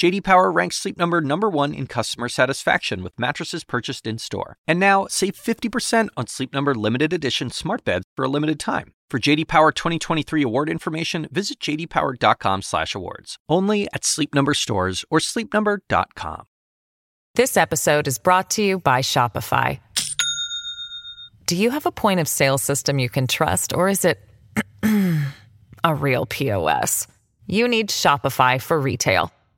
JD Power ranks Sleep Number number 1 in customer satisfaction with mattresses purchased in-store. And now, save 50% on Sleep Number limited edition smart beds for a limited time. For JD Power 2023 award information, visit jdpower.com/awards. Only at Sleep Number stores or sleepnumber.com. This episode is brought to you by Shopify. Do you have a point of sale system you can trust or is it a real POS? You need Shopify for retail.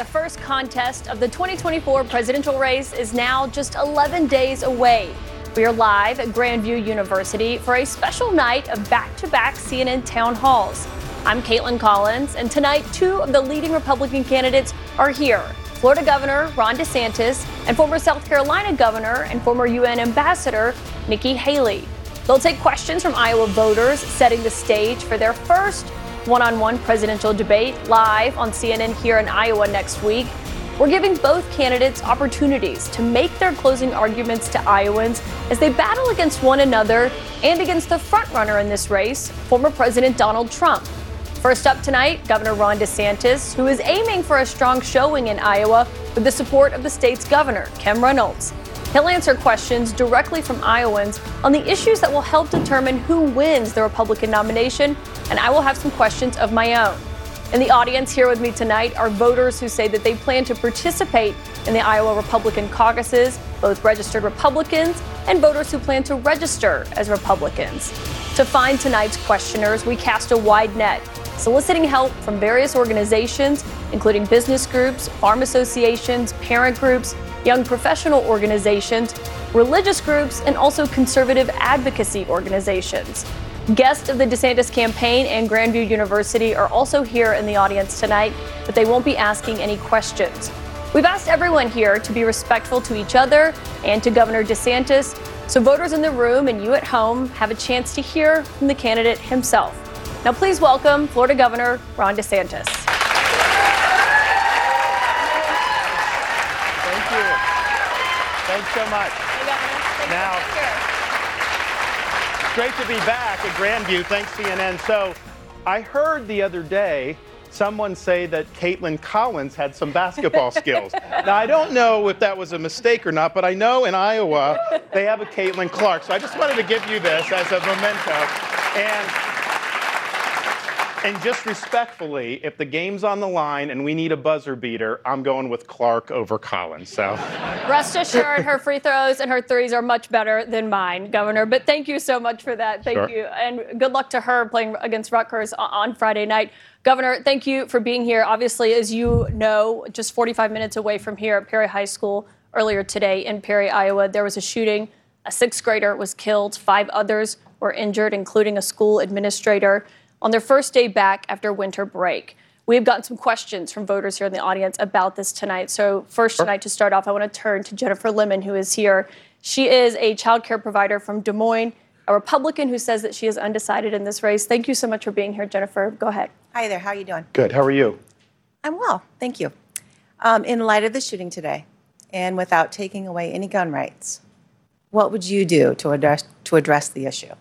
the first contest of the 2024 presidential race is now just 11 days away. We are live at Grandview University for a special night of back to back CNN town halls. I'm Kaitlan Collins, and tonight, two of the leading Republican candidates are here Florida Governor Ron DeSantis and former South Carolina Governor and former UN Ambassador Nikki Haley. They'll take questions from Iowa voters, setting the stage for their first one on one presidential debate live on CNN here in Iowa next week. We're giving both candidates opportunities to make their closing arguments to Iowans as they battle against one another and against the frontrunner in this race, former President Donald Trump. First up tonight, Governor Ron DeSantis, who is aiming for a strong showing in Iowa with the support of the state's governor, Kim Reynolds. He'll answer questions directly from Iowans on the issues that will help determine who wins the Republican nomination, and I will have some questions of my own. In the audience here with me tonight are voters who say that they plan to participate in the Iowa Republican caucuses, both registered Republicans and voters who plan to register as Republicans. To find tonight's questioners, we cast a wide net, soliciting help from various organizations, including business groups, farm associations, parent groups, young professional organizations, religious groups, and also conservative advocacy organizations. Guests of the DeSantis campaign and Grandview University are also here in the audience tonight, but they won't be asking any questions. We've asked everyone here to be respectful to each other and to Governor DeSantis, so voters in the room and you at home have a chance to hear from the candidate himself. Now, please welcome Florida Governor Ron DeSantis. Thank you. Thanks so much. Now, it's great to be back at Grandview. Thanks, CNN. So, I heard the other day someone say that Kaitlan Collins had some basketball skills. Now, I don't know if that was a mistake or not, but I know in Iowa they have a Caitlin Clark. So I just wanted to give you this as a memento. And and just respectfully, if the game's on the line and we need a buzzer beater, I'm going with Clark over Collins. So Rest assured, her free throws and her threes are much better than mine, Governor. But thank you so much for that. Thank Sure. you. And good luck to her playing against Rutgers on Friday night. Governor, thank you for being here. Obviously, as you know, just 45 minutes away from here at Perry High School earlier today in Perry, Iowa, there was a shooting. A sixth grader was killed, five others were injured, including a school administrator, on their first day back after winter break. We've gotten some questions from voters here in the audience about this tonight. So, first tonight, to start off, I want to turn to Jennifer Lemon, who is here. She is a child care provider from Des Moines, a Republican who says that she is undecided in this race. Thank you so much for being here, Jennifer. Go ahead. Hi there. How are you doing? good. How are you? I'm well, thank you. Um, in light of the shooting today, and without taking away any gun rights, what would you do to address to address the issue?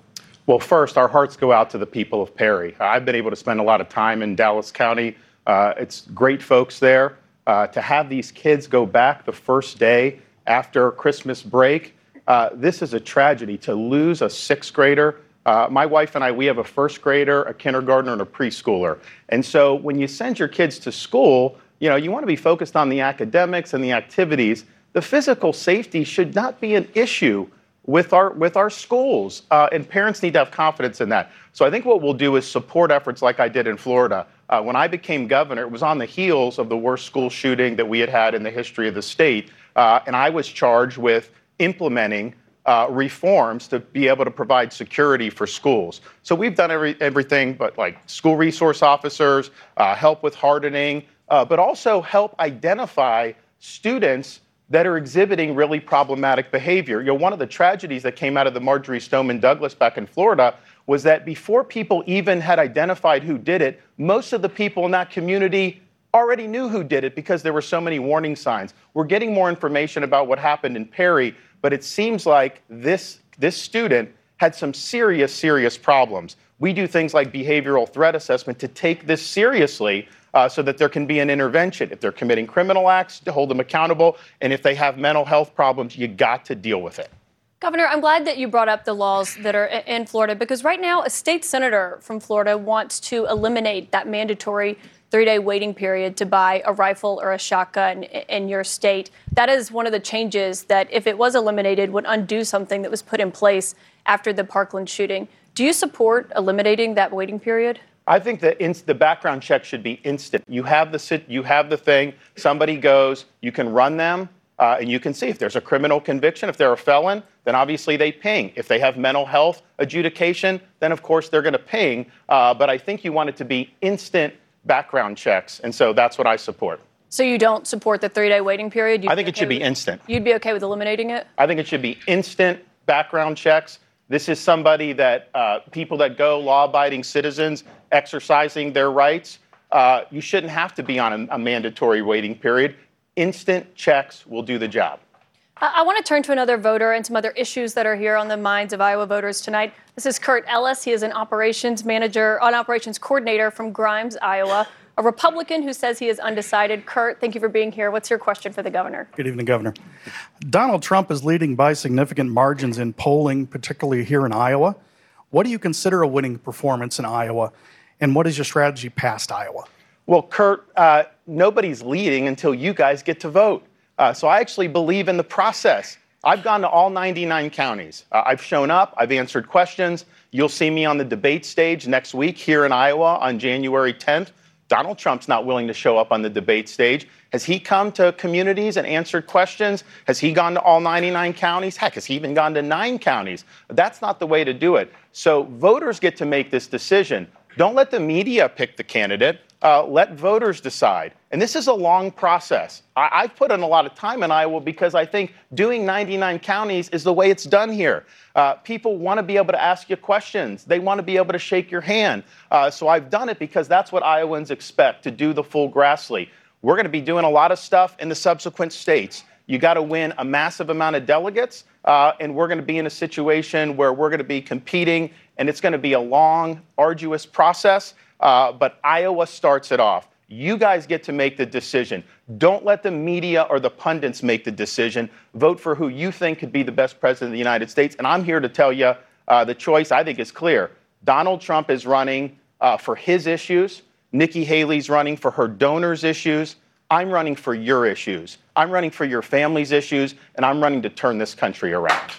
Well, first, our hearts go out to the people of Perry. I've been able to spend a lot of time in Dallas County. Uh, it's great folks there. Uh, to have these kids go back the first day after Christmas break, uh, this is a tragedy. To lose a sixth grader, uh, my wife and I, we have a first grader, a kindergartner, and a preschooler. And so when you send your kids to school, you know, you want to be focused on the academics and the activities. The physical safety should not be an issue with our with our schools, uh, and parents need to have confidence in that. So I think what we'll do is support efforts like I did in Florida. Uh, when I became governor, it was on the heels of the worst school shooting that we had had in the history of the state, uh, and I was charged with implementing uh, reforms to be able to provide security for schools. So we've done every, everything but like school resource officers, uh, help with hardening, uh, but also help identify students that are exhibiting really problematic behavior. You know, one of the tragedies that came out of the Marjory Stoneman Douglas back in Florida was that before people even had identified who did it, most of the people in that community already knew who did it because there were so many warning signs. We're getting more information about what happened in Perry, but it seems like this, this student had some serious, serious problems. We do things like behavioral threat assessment to take this seriously uh, so that there can be an intervention. If they're committing criminal acts, to hold them accountable. And if they have mental health problems, you got to deal with it. Governor, I'm glad that you brought up the laws that are in Florida because right now a state senator from Florida wants to eliminate that mandatory three day waiting period to buy a rifle or a shotgun in your state. That is one of the changes that, if it was eliminated, would undo something that was put in place after the Parkland shooting. Do you support eliminating that waiting period? I think that in, the background check should be instant. You have the you have the thing. Somebody goes, you can run them, uh, and you can see if there's a criminal conviction. If they're a felon, then obviously they ping. If they have mental health adjudication, then of course they're going to ping. Uh, but I think you want it to be instant background checks, and so that's what I support. So you don't support the three-day waiting period? You'd I think okay it should be instant. You'd be okay with eliminating it? I think it should be instant background checks. This is somebody that uh, people that go law-abiding citizens exercising their rights. Uh, you shouldn't have to be on a, a mandatory waiting period. Instant checks will do the job. I want to turn to another voter and some other issues that are here on the minds of Iowa voters tonight. This is Kurt Ellis. He is an operations manager, an operations coordinator from Grimes, Iowa, a Republican who says he is undecided. Kurt, thank you for being here. What's your question for the governor? Good evening, Governor. Donald Trump is leading by significant margins in polling, particularly here in Iowa. What do you consider a winning performance in Iowa, and what is your strategy past Iowa? Well, Kurt, uh, nobody's leading until you guys get to vote. Uh, so I actually believe in the process. I've gone to all 99 counties. Uh, I've shown up, I've answered questions. You'll see me on the debate stage next week here in Iowa on January 10th. Donald Trump's not willing to show up on the debate stage. Has he come to communities and answered questions? Has he gone to all 99 counties? Heck, has he even gone to nine counties? That's not the way to do it. So voters get to make this decision. Don't let the media pick the candidate. Uh, let voters decide. And this is a long process. I, have put in a lot of time in Iowa because I think doing 99 counties is the way it's done here. Uh, people want to be able to ask you questions, they want to be able to shake your hand. Uh, so I've done it because that's what Iowans expect to do the full Grassley. We're going to be doing a lot of stuff in the subsequent states. You got to win a massive amount of delegates, uh, and we're going to be in a situation where we're going to be competing, and it's going to be a long, arduous process. Uh, but Iowa starts it off. You guys get to make the decision. Don't let the media or the pundits make the decision. Vote for who you think could be the best president of the United States. And I'm here to tell you uh, the choice, I think, is clear. Donald Trump is running uh, for his issues. Nikki Haley's running for her donors' issues. I'm running for your issues. I'm running for your family's issues, and I'm running to turn this country around.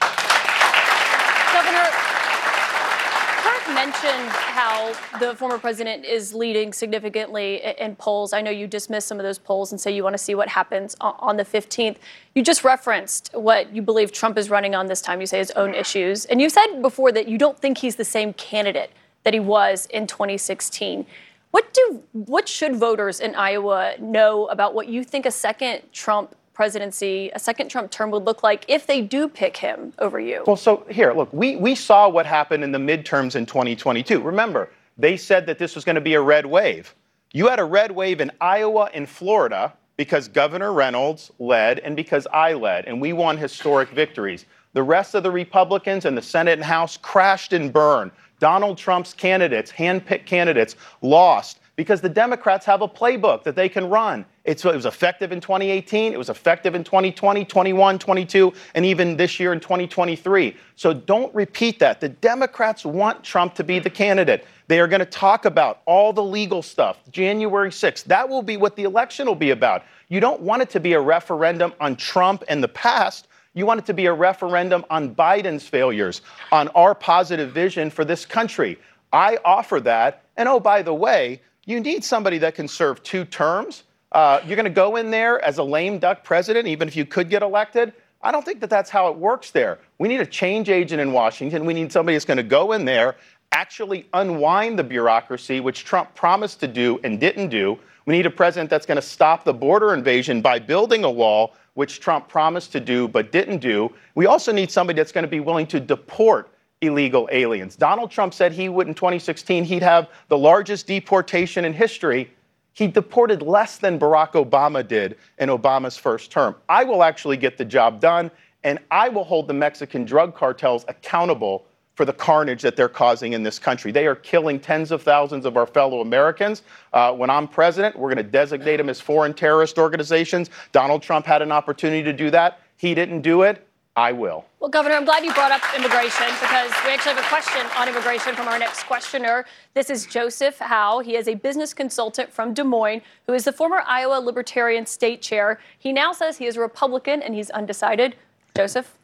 mentioned how the former president is leading significantly in polls. I know you dismissed some of those polls and say you want to see what happens on the 15th. You just referenced what you believe Trump is running on this time. You say his own issues. And you've said before that you don't think he's the same candidate that he was in 2016. What do what should voters in Iowa know about what you think a second Trump presidency, a second Trump term would look like if they do pick him over you? Well, so here, look, we, we saw what happened in the midterms in 2022. Remember, they said that this was going to be a red wave. You had a red wave in Iowa and Florida because Governor Reynolds led and because I led, and we won historic victories. The rest of the Republicans in the Senate and House crashed and burned. Donald Trump's candidates, handpicked candidates, lost because the Democrats have a playbook that they can run. It's, it was effective in 2018, it was effective in 2020, 21, 22, and even this year in 2023. So don't repeat that. The Democrats want Trump to be the candidate. They are going to talk about all the legal stuff, January 6th. That will be what the election will be about. You don't want it to be a referendum on Trump and the past. You want it to be a referendum on Biden's failures, on our positive vision for this country. I offer that. And oh, by the way, you need somebody that can serve two terms. Uh, you're going to go in there as a lame duck president, even if you could get elected. I don't think that that's how it works there. We need a change agent in Washington. We need somebody that's going to go in there, actually unwind the bureaucracy, which Trump promised to do and didn't do. We need a president that's going to stop the border invasion by building a wall, which Trump promised to do but didn't do. We also need somebody that's going to be willing to deport illegal aliens. Donald Trump said he would in 2016 he'd have the largest deportation in history. He deported less than Barack Obama did in Obama's first term. I will actually get the job done, and I will hold the Mexican drug cartels accountable for the carnage that they're causing in this country. They are killing tens of thousands of our fellow Americans. Uh, when I'm president, we're going to designate them as foreign terrorist organizations. Donald Trump had an opportunity to do that. He didn't do it. I will. Well, Governor, I'm glad you brought up immigration because we actually have a question on immigration from our next questioner. This is Joseph Howe. He is a business consultant from Des Moines who is the former Iowa Libertarian state chair. He now says he is a Republican and he's undecided. Joseph?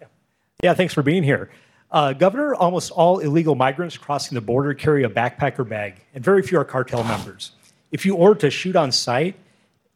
Yeah, thanks for being here. Uh, Governor, almost all illegal migrants crossing the border carry a backpack or bag, and very few are cartel members. If you order to shoot on sight,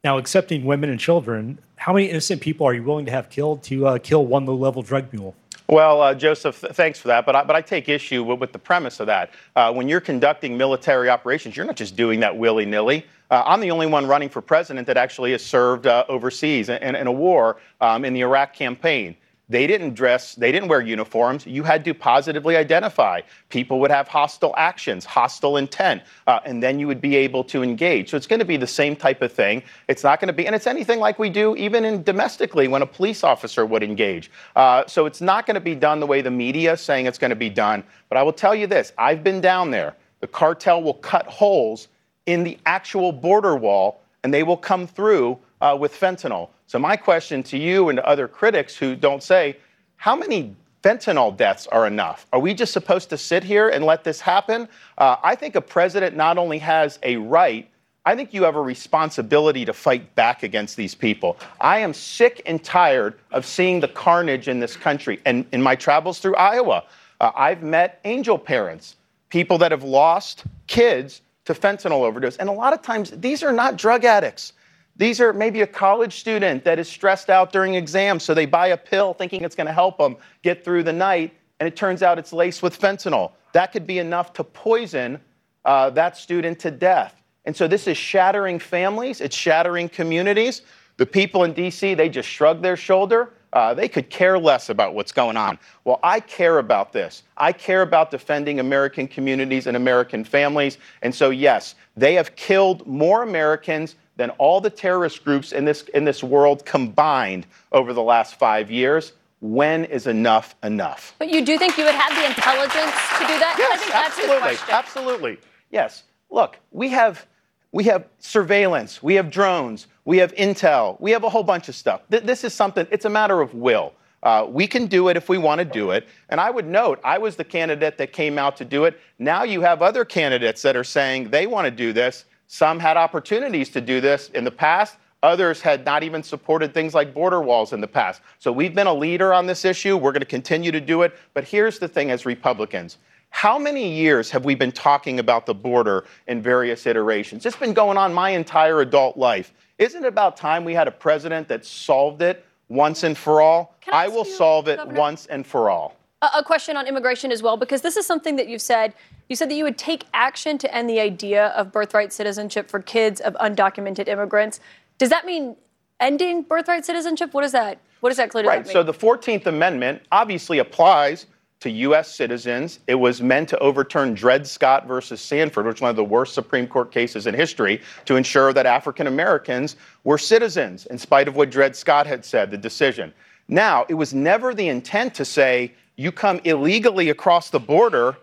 now accepting women and children, how many innocent people are you willing to have killed to uh, kill one low level drug mule? Well, uh, Joseph, th- thanks for that, but I, but I take issue with, with the premise of that. Uh, when you're conducting military operations, you're not just doing that willy nilly. Uh, I'm the only one running for president that actually has served uh, overseas in, in, a war um, in the Iraq campaign. They didn't dress, they didn't wear uniforms. You had to positively identify. People would have hostile actions, hostile intent, uh, and then you would be able to engage. So it's going to be the same type of thing. It's not going to be, and it's anything like we do even in domestically when a police officer would engage. Uh, so it's not going to be done the way the media is saying it's going to be done. But I will tell you this I've been down there. The cartel will cut holes in the actual border wall, and they will come through uh, with fentanyl. So, my question to you and to other critics who don't say, how many fentanyl deaths are enough? Are we just supposed to sit here and let this happen? Uh, I think a president not only has a right, I think you have a responsibility to fight back against these people. I am sick and tired of seeing the carnage in this country. And in my travels through Iowa, uh, I've met angel parents, people that have lost kids to fentanyl overdose. And a lot of times, these are not drug addicts. These are maybe a college student that is stressed out during exams, so they buy a pill thinking it's going to help them get through the night, and it turns out it's laced with fentanyl. That could be enough to poison uh, that student to death. And so this is shattering families, it's shattering communities. The people in DC, they just shrug their shoulder. Uh, they could care less about what's going on. Well, I care about this. I care about defending American communities and American families. And so, yes, they have killed more Americans than all the terrorist groups in this, in this world combined over the last five years. When is enough enough? But you do think you would have the intelligence to do that? Yes, absolutely. Absolutely. Yes. Look, we have we have surveillance, we have drones, we have intel, we have a whole bunch of stuff. Th- this is something, it's a matter of will. Uh, we can do it if we want to do it. And I would note, I was the candidate that came out to do it. Now you have other candidates that are saying they want to do this. Some had opportunities to do this in the past. Others had not even supported things like border walls in the past. So we've been a leader on this issue. We're going to continue to do it. But here's the thing as Republicans how many years have we been talking about the border in various iterations? It's been going on my entire adult life. Isn't it about time we had a president that solved it once and for all? I, I will solve it Governor? once and for all. A question on immigration as well, because this is something that you've said. You said that you would take action to end the idea of birthright citizenship for kids of undocumented immigrants. Does that mean ending birthright citizenship? What is that? What does that clearly mean right. So the 14th Amendment obviously applies to U.S. citizens. It was meant to overturn Dred Scott versus Sandford, which is one of the worst Supreme Court cases in history, to ensure that African Americans were citizens, in spite of what Dred Scott had said, the decision. Now, it was never the intent to say you come illegally across the border,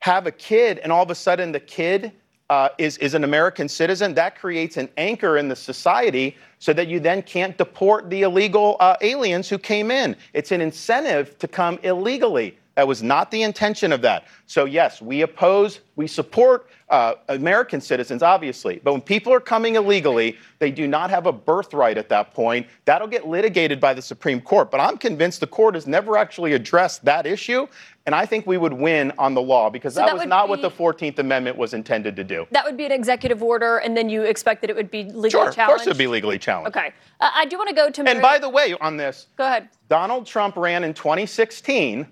have a kid, and all of a sudden the kid uh, is, is an American citizen, that creates an anchor in the society so that you then can't deport the illegal uh, aliens who came in. It's an incentive to come illegally. That was not the intention of that. So, yes, we oppose, we support uh, American citizens, obviously. But when people are coming illegally, they do not have a birthright at that point. That'll get litigated by the Supreme Court. But I'm convinced the court has never actually addressed that issue. And I think we would win on the law because So that, that was not be- what the 14th Amendment was intended to do. That would be an executive order, and then you expect that it would be legally Sure, of challenged. course it'd be legally challenged. Okay. Uh, I do want to go to. And by the way, on this, go ahead. Donald Trump ran in 2016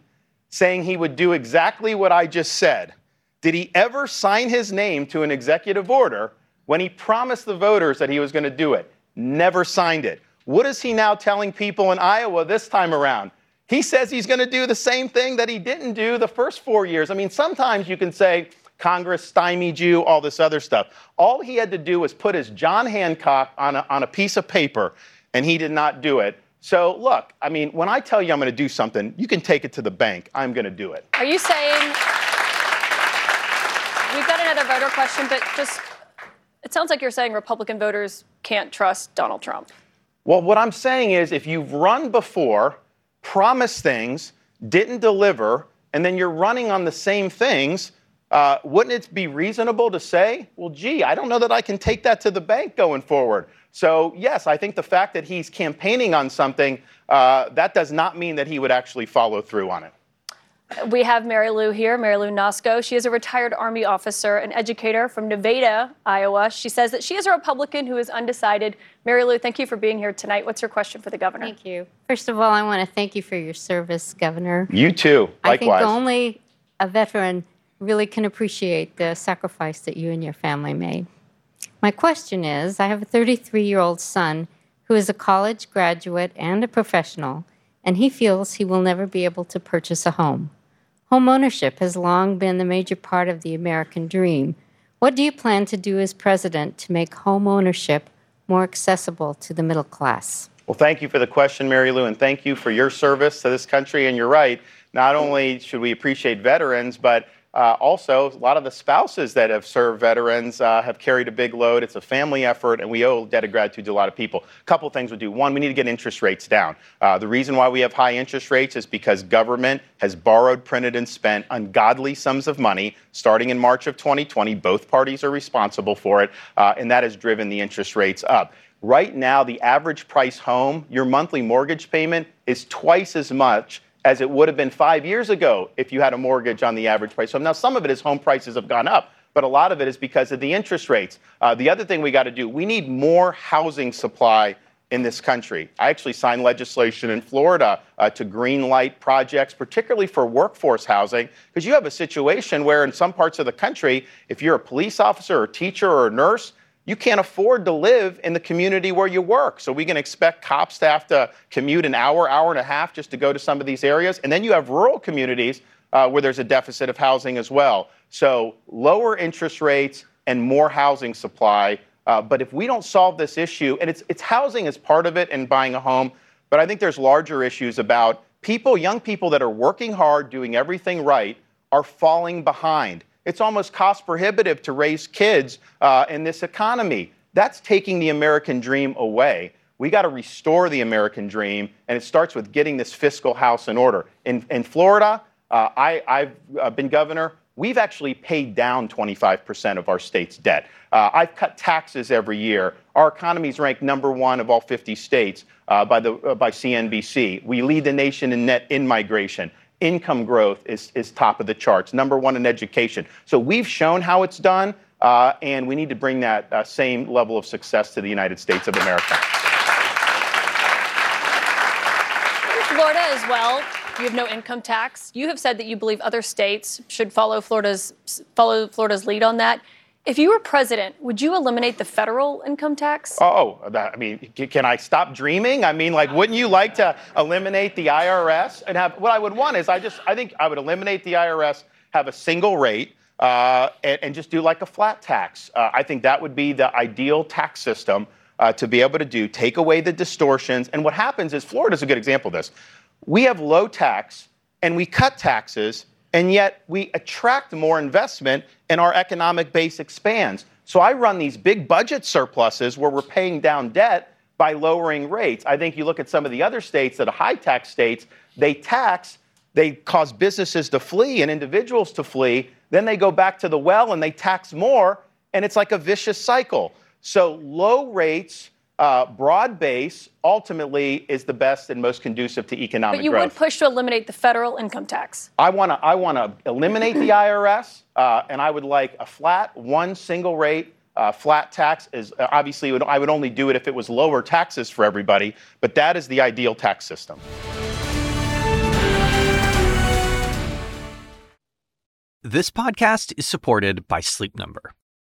saying he would do exactly what I just said. Did he ever sign his name to an executive order when he promised the voters that he was going to do it? Never signed it. What is he now telling people in Iowa this time around? He says he's going to do the same thing that he didn't do the first four years. I mean, sometimes you can say Congress stymied you, all this other stuff. All he had to do was put his John Hancock on a, on a piece of paper, and he did not do it. So, look, I mean, when I tell you I'm going to do something, you can take it to the bank. I'm going to do it. Are you saying we've got another voter question, but just it sounds like you're saying Republican voters can't trust Donald Trump. Well, what I'm saying is if you've run before, promised things, didn't deliver, and then you're running on the same things, uh, wouldn't it be reasonable to say, well, gee, I don't know that I can take that to the bank going forward? So, yes, I think the fact that he's campaigning on something, uh, that does not mean that he would actually follow through on it. We have Mary Lou here, Mary Lou Nosko. She is a retired Army officer and educator from Nevada, Iowa. She says that she is a Republican who is undecided. Mary Lou, thank you for being here tonight. What's your question for the governor? Thank you. First of all, I want to thank you for your service, Governor. You too, I think likewise. only a veteran really can appreciate the sacrifice that you and your family made. My question is I have a 33 year old son who is a college graduate and a professional, and he feels he will never be able to purchase a home. Home ownership has long been the major part of the American dream. What do you plan to do as president to make home ownership more accessible to the middle class? Well, thank you for the question, Mary Lou, and thank you for your service to this country. And you're right, not only should we appreciate veterans, but uh, also a lot of the spouses that have served veterans uh, have carried a big load. It's a family effort, and we owe debt of gratitude to a lot of people. A couple things we do. One, we need to get interest rates down. Uh, the reason why we have high interest rates is because government has borrowed, printed, and spent ungodly sums of money starting in March of 2020. Both parties are responsible for it, uh, and that has driven the interest rates up. Right now, the average price home, your monthly mortgage payment is twice as much as it would have been five years ago if you had a mortgage on the average price home. Now, some of it is home prices have gone up, but a lot of it is because of the interest rates. Uh, the other thing we got to do, we need more housing supply in this country. I actually signed legislation in Florida uh, to green light projects, particularly for workforce housing, because you have a situation where in some parts of the country, if you're a police officer or teacher or a nurse, you can't afford to live in the community where you work. So we can expect cops to have to commute an hour, hour and a half just to go to some of these areas. And then you have rural communities uh, where there's a deficit of housing as well. So lower interest rates and more housing supply. Uh, but if we don't solve this issue, and it's, it's housing is part of it and buying a home, but I think there's larger issues about people, young people that are working hard, doing everything right, are falling behind. It's almost cost prohibitive to raise kids uh, in this economy. That's taking the American dream away. We got to restore the American dream, and it starts with getting this fiscal house in order. In, in Florida, uh, I, I've uh, been governor. We've actually paid down 25% of our state's debt. Uh, I've cut taxes every year. Our economy is ranked number one of all 50 states uh, by, the, uh, by CNBC. We lead the nation in net in migration income growth is, is top of the charts, number one in education. So we've shown how it's done, uh, and we need to bring that uh, same level of success to the United States of America. Florida as well. You have no income tax. You have said that you believe other states should follow Florida's follow Florida's lead on that. If you were president, would you eliminate the federal income tax? Oh, that, I mean, can I stop dreaming? I mean, like, wouldn't you like to eliminate the IRS and have? What I would want is, I just, I think I would eliminate the IRS, have a single rate, uh, and, and just do like a flat tax. Uh, I think that would be the ideal tax system uh, to be able to do. Take away the distortions, and what happens is, Florida's a good example of this. We have low tax, and we cut taxes, and yet we attract more investment and our economic base expands. So I run these big budget surpluses where we're paying down debt by lowering rates. I think you look at some of the other states that are high tax states, they tax they cause businesses to flee and individuals to flee. Then they go back to the well and they tax more, and it's like a vicious cycle. So low rates, uh, broad base, ultimately is the best and most conducive to economic growth. But you growth. would push to eliminate the federal income tax. I want to I want to eliminate the IRS, uh, and I would like a flat one single rate. Uh, flat tax is uh, obviously would, I would only do it if it was lower taxes for everybody, but that is the ideal tax system. This podcast is supported by Sleep Number.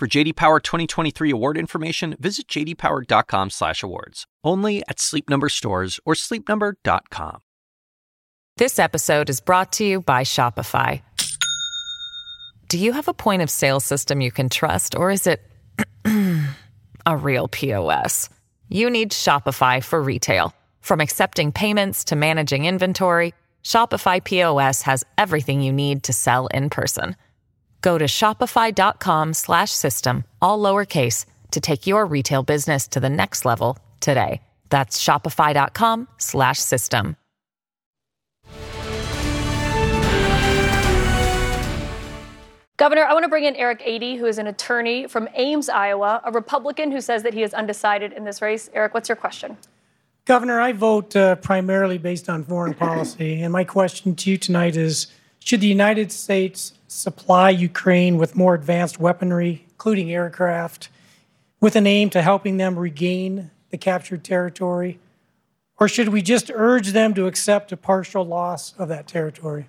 For JD Power 2023 award information, visit jdpower.com/awards. Only at Sleep Number stores or sleepnumber.com. This episode is brought to you by Shopify. Do you have a point of sale system you can trust, or is it a real POS? You need Shopify for retail. From accepting payments to managing inventory, Shopify POS has everything you need to sell in person. Go to shopify.com slash system, all lowercase, to take your retail business to the next level today. That's shopify.com slash system. Governor, I want to bring in Eric Adey, who is an attorney from Ames, Iowa, a Republican who says that he is undecided in this race. Eric, what's your question? Governor, I vote uh, primarily based on foreign policy. And my question to you tonight is Should the United States supply Ukraine with more advanced weaponry, including aircraft, with an aim to helping them regain the captured territory? Or should we just urge them to accept a partial loss of that territory?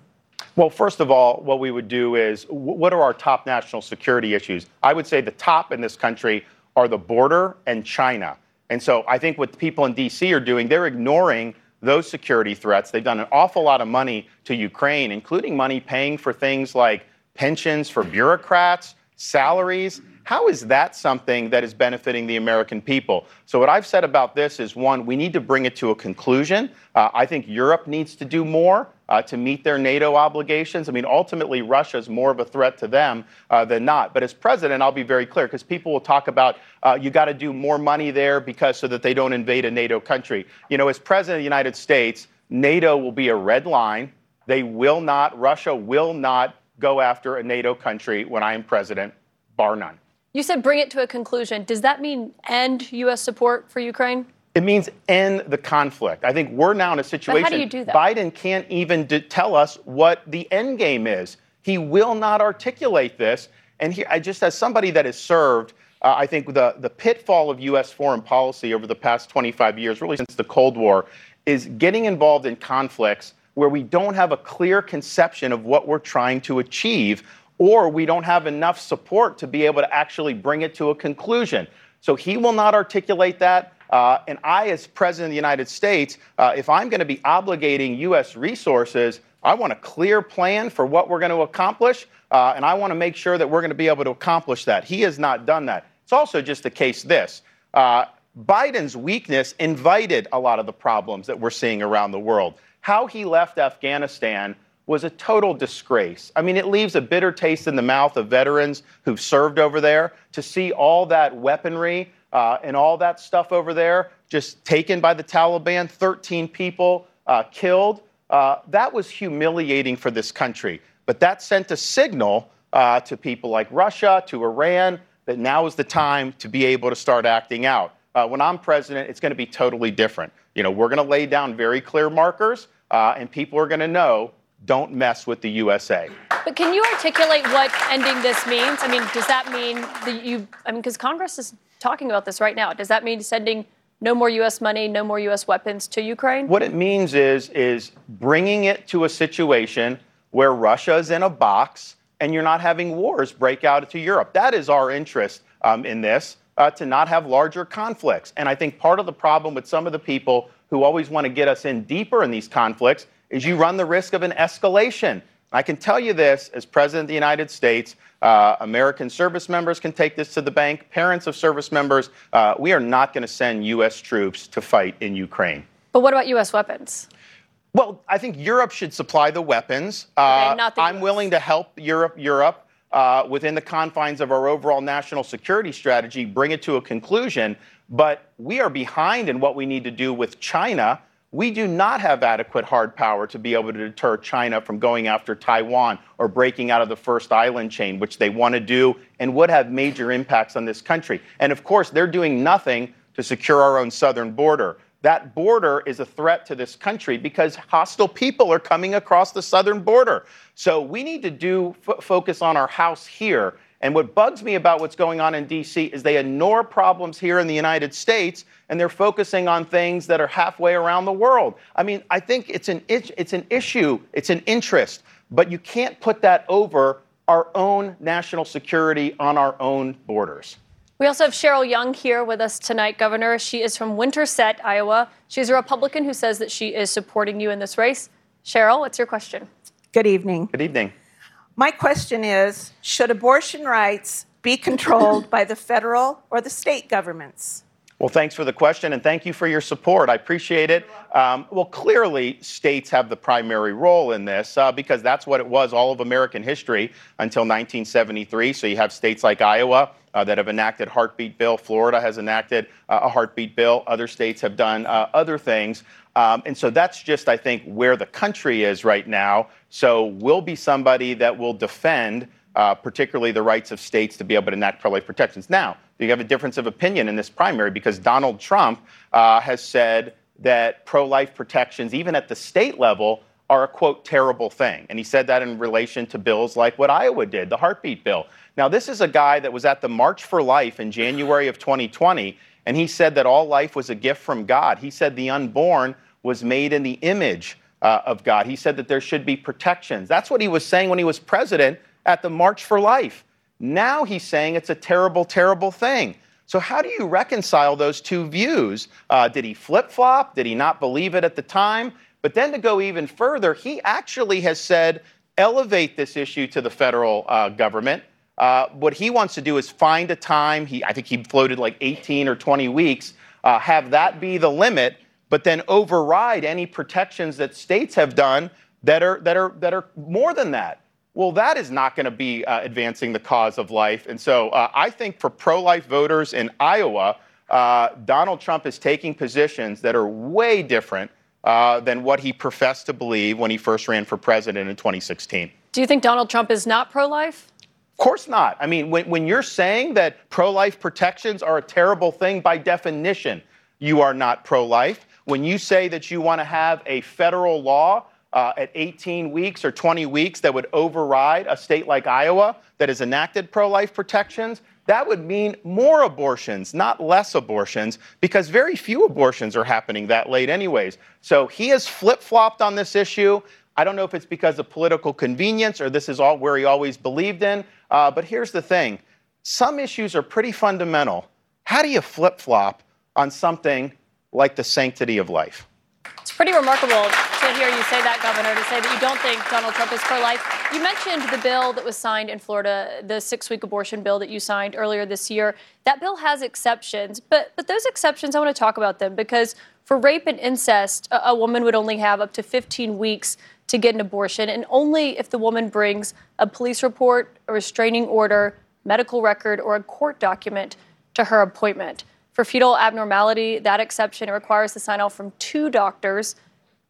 Well, first of all, what we would do is what are our top national security issues? I would say the top in this country are the border and China. And so I think what people in D.C. are doing, they're ignoring those security threats. They've done an awful lot of money to Ukraine, including money paying for things like pensions for bureaucrats, salaries. How is that something that is benefiting the American people? So, what I've said about this is one, we need to bring it to a conclusion. Uh, I think Europe needs to do more uh, to meet their NATO obligations. I mean, ultimately, Russia is more of a threat to them uh, than not. But as president, I'll be very clear because people will talk about uh, you got to do more money there because so that they don't invade a NATO country. You know, as president of the United States, NATO will be a red line. They will not, Russia will not go after a NATO country when I am president, bar none. You said bring it to a conclusion. Does that mean end U.S. support for Ukraine? It means end the conflict. I think we're now in a situation. But how do you do that? Biden can't even d- tell us what the end game is. He will not articulate this. And he, I just, as somebody that has served, uh, I think the, the pitfall of U.S. foreign policy over the past 25 years, really since the Cold War, is getting involved in conflicts where we don't have a clear conception of what we're trying to achieve or we don't have enough support to be able to actually bring it to a conclusion. So he will not articulate that. Uh, and I, as President of the United States, uh, if I'm going to be obligating U.S. resources, I want a clear plan for what we're going to accomplish, uh, and I want to make sure that we're going to be able to accomplish that. He has not done that. It's also just the case this uh, Biden's weakness invited a lot of the problems that we're seeing around the world. How he left Afghanistan was a total disgrace. I mean, it leaves a bitter taste in the mouth of veterans who've served over there to see all that weaponry uh, and all that stuff over there just taken by the Taliban, 13 people uh, killed. Uh, that was humiliating for this country. But that sent a signal uh, to people like Russia, to Iran, that now is the time to be able to start acting out. Uh, when I'm president, it's going to be totally different. You know, we're going to lay down very clear markers, uh, and people are going to know don't mess with the USA. But can you articulate what ending this means? I mean, does that mean that you, I mean, because Congress is talking about this right now. Does that mean sending no more U.S. money, no more U.S. weapons to Ukraine? What it means is is bringing it to a situation where Russia is in a box and you're not having wars break out to Europe. That is our interest um, in this. Uh, to not have larger conflicts. And I think part of the problem with some of the people who always want to get us in deeper in these conflicts is you run the risk of an escalation. I can tell you this as President of the United States, uh, American service members can take this to the bank, parents of service members, uh, we are not going to send U.S. troops to fight in Ukraine. But what about U.S. weapons? Well, I think Europe should supply the weapons. Uh, okay, the I'm US. willing to help Europe. Europe. Uh, within the confines of our overall national security strategy, bring it to a conclusion. But we are behind in what we need to do with China. We do not have adequate hard power to be able to deter China from going after Taiwan or breaking out of the first island chain, which they want to do and would have major impacts on this country. And of course, they're doing nothing to secure our own southern border that border is a threat to this country because hostile people are coming across the southern border. So we need to do f- focus on our house here. And what bugs me about what's going on in DC is they ignore problems here in the United States and they're focusing on things that are halfway around the world. I mean, I think it's an it's an issue, it's an interest, but you can't put that over our own national security on our own borders. We also have Cheryl Young here with us tonight, Governor. She is from Winterset, Iowa. She's a Republican who says that she is supporting you in this race. Cheryl, what's your question? Good evening. Good evening. My question is Should abortion rights be controlled by the federal or the state governments? Well, thanks for the question and thank you for your support. I appreciate it. Um, well, clearly, states have the primary role in this uh, because that's what it was all of American history until 1973. So you have states like Iowa uh, that have enacted heartbeat bill. Florida has enacted uh, a heartbeat bill. Other states have done uh, other things. Um, and so that's just, I think, where the country is right now. So we'll be somebody that will defend uh, particularly the rights of states to be able to enact pro life protections. Now, you have a difference of opinion in this primary because Donald Trump uh, has said that pro life protections, even at the state level, are a quote terrible thing. And he said that in relation to bills like what Iowa did, the heartbeat bill. Now, this is a guy that was at the March for Life in January of 2020, and he said that all life was a gift from God. He said the unborn was made in the image uh, of God. He said that there should be protections. That's what he was saying when he was president at the March for Life. Now he's saying it's a terrible, terrible thing. So, how do you reconcile those two views? Uh, did he flip flop? Did he not believe it at the time? But then to go even further, he actually has said, elevate this issue to the federal uh, government. Uh, what he wants to do is find a time. He, I think he floated like 18 or 20 weeks. Uh, have that be the limit, but then override any protections that states have done that are that are that are more than that. Well, that is not going to be uh, advancing the cause of life. And so uh, I think for pro life voters in Iowa, uh, Donald Trump is taking positions that are way different than what he professed to believe when he first ran for president in 2016. Do you think Donald Trump is not pro life? Of course not. I mean, when, when you're saying that pro life protections are a terrible thing, by definition, you are not pro life. When you say that you want to have a federal law uh, at 18 weeks or 20 weeks that would override a state like Iowa that has enacted pro life protections, that would mean more abortions, not less abortions, because very few abortions are happening that late, anyways. So he has flip flopped on this issue. I don't know if it's because of political convenience or this is all where he always believed in. Uh, but here's the thing some issues are pretty fundamental. How do you flip flop on something like the sanctity of life? It's pretty remarkable to hear you say that, Governor, to say that you don't think Donald Trump is pro life. You mentioned the bill that was signed in Florida, the six week abortion bill that you signed earlier this year. That bill has exceptions, but, but those exceptions, I want to talk about them because for rape and incest, a, a woman would only have up to 15 weeks to get an abortion, and only if the woman brings a police report, a restraining order, medical record, or a court document to her appointment. For fetal abnormality, that exception requires the sign off from two doctors.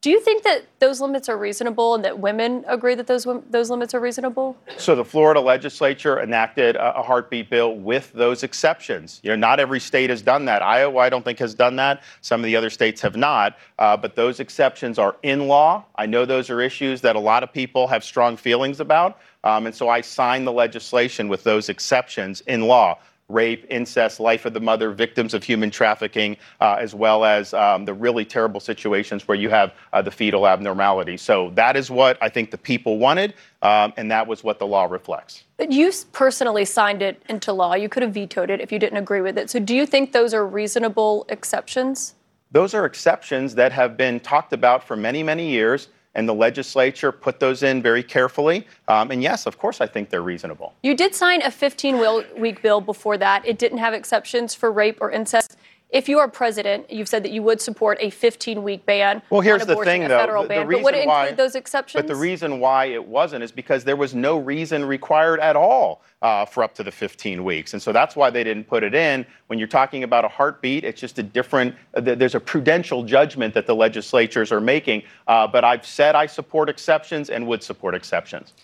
Do you think that those limits are reasonable and that women agree that those, those limits are reasonable? So the Florida legislature enacted a, a heartbeat bill with those exceptions. You know, not every state has done that. Iowa, I don't think, has done that. Some of the other states have not. Uh, but those exceptions are in law. I know those are issues that a lot of people have strong feelings about. Um, and so I signed the legislation with those exceptions in law rape, incest, life of the mother, victims of human trafficking, uh, as well as um, the really terrible situations where you have uh, the fetal abnormality. So that is what I think the people wanted, um, and that was what the law reflects. But you personally signed it into law. You could have vetoed it if you didn't agree with it. So do you think those are reasonable exceptions? Those are exceptions that have been talked about for many, many years and the legislature put those in very carefully. Um, and yes, of course, I think they're reasonable. You did sign a 15 week bill before that. It didn't have exceptions for rape or incest. If you are president, you've said that you would support a 15 week ban. Well, here's the thing, though. Federal the, ban, the but would it why, include those exceptions? But the reason why it wasn't is because there was no reason required at all uh, for up to the 15 weeks. And so that's why they didn't put it in. When you're talking about a heartbeat, it's just a different, uh, there's a prudential judgment that the legislatures are making. Uh, but I've said I support exceptions and would support exceptions.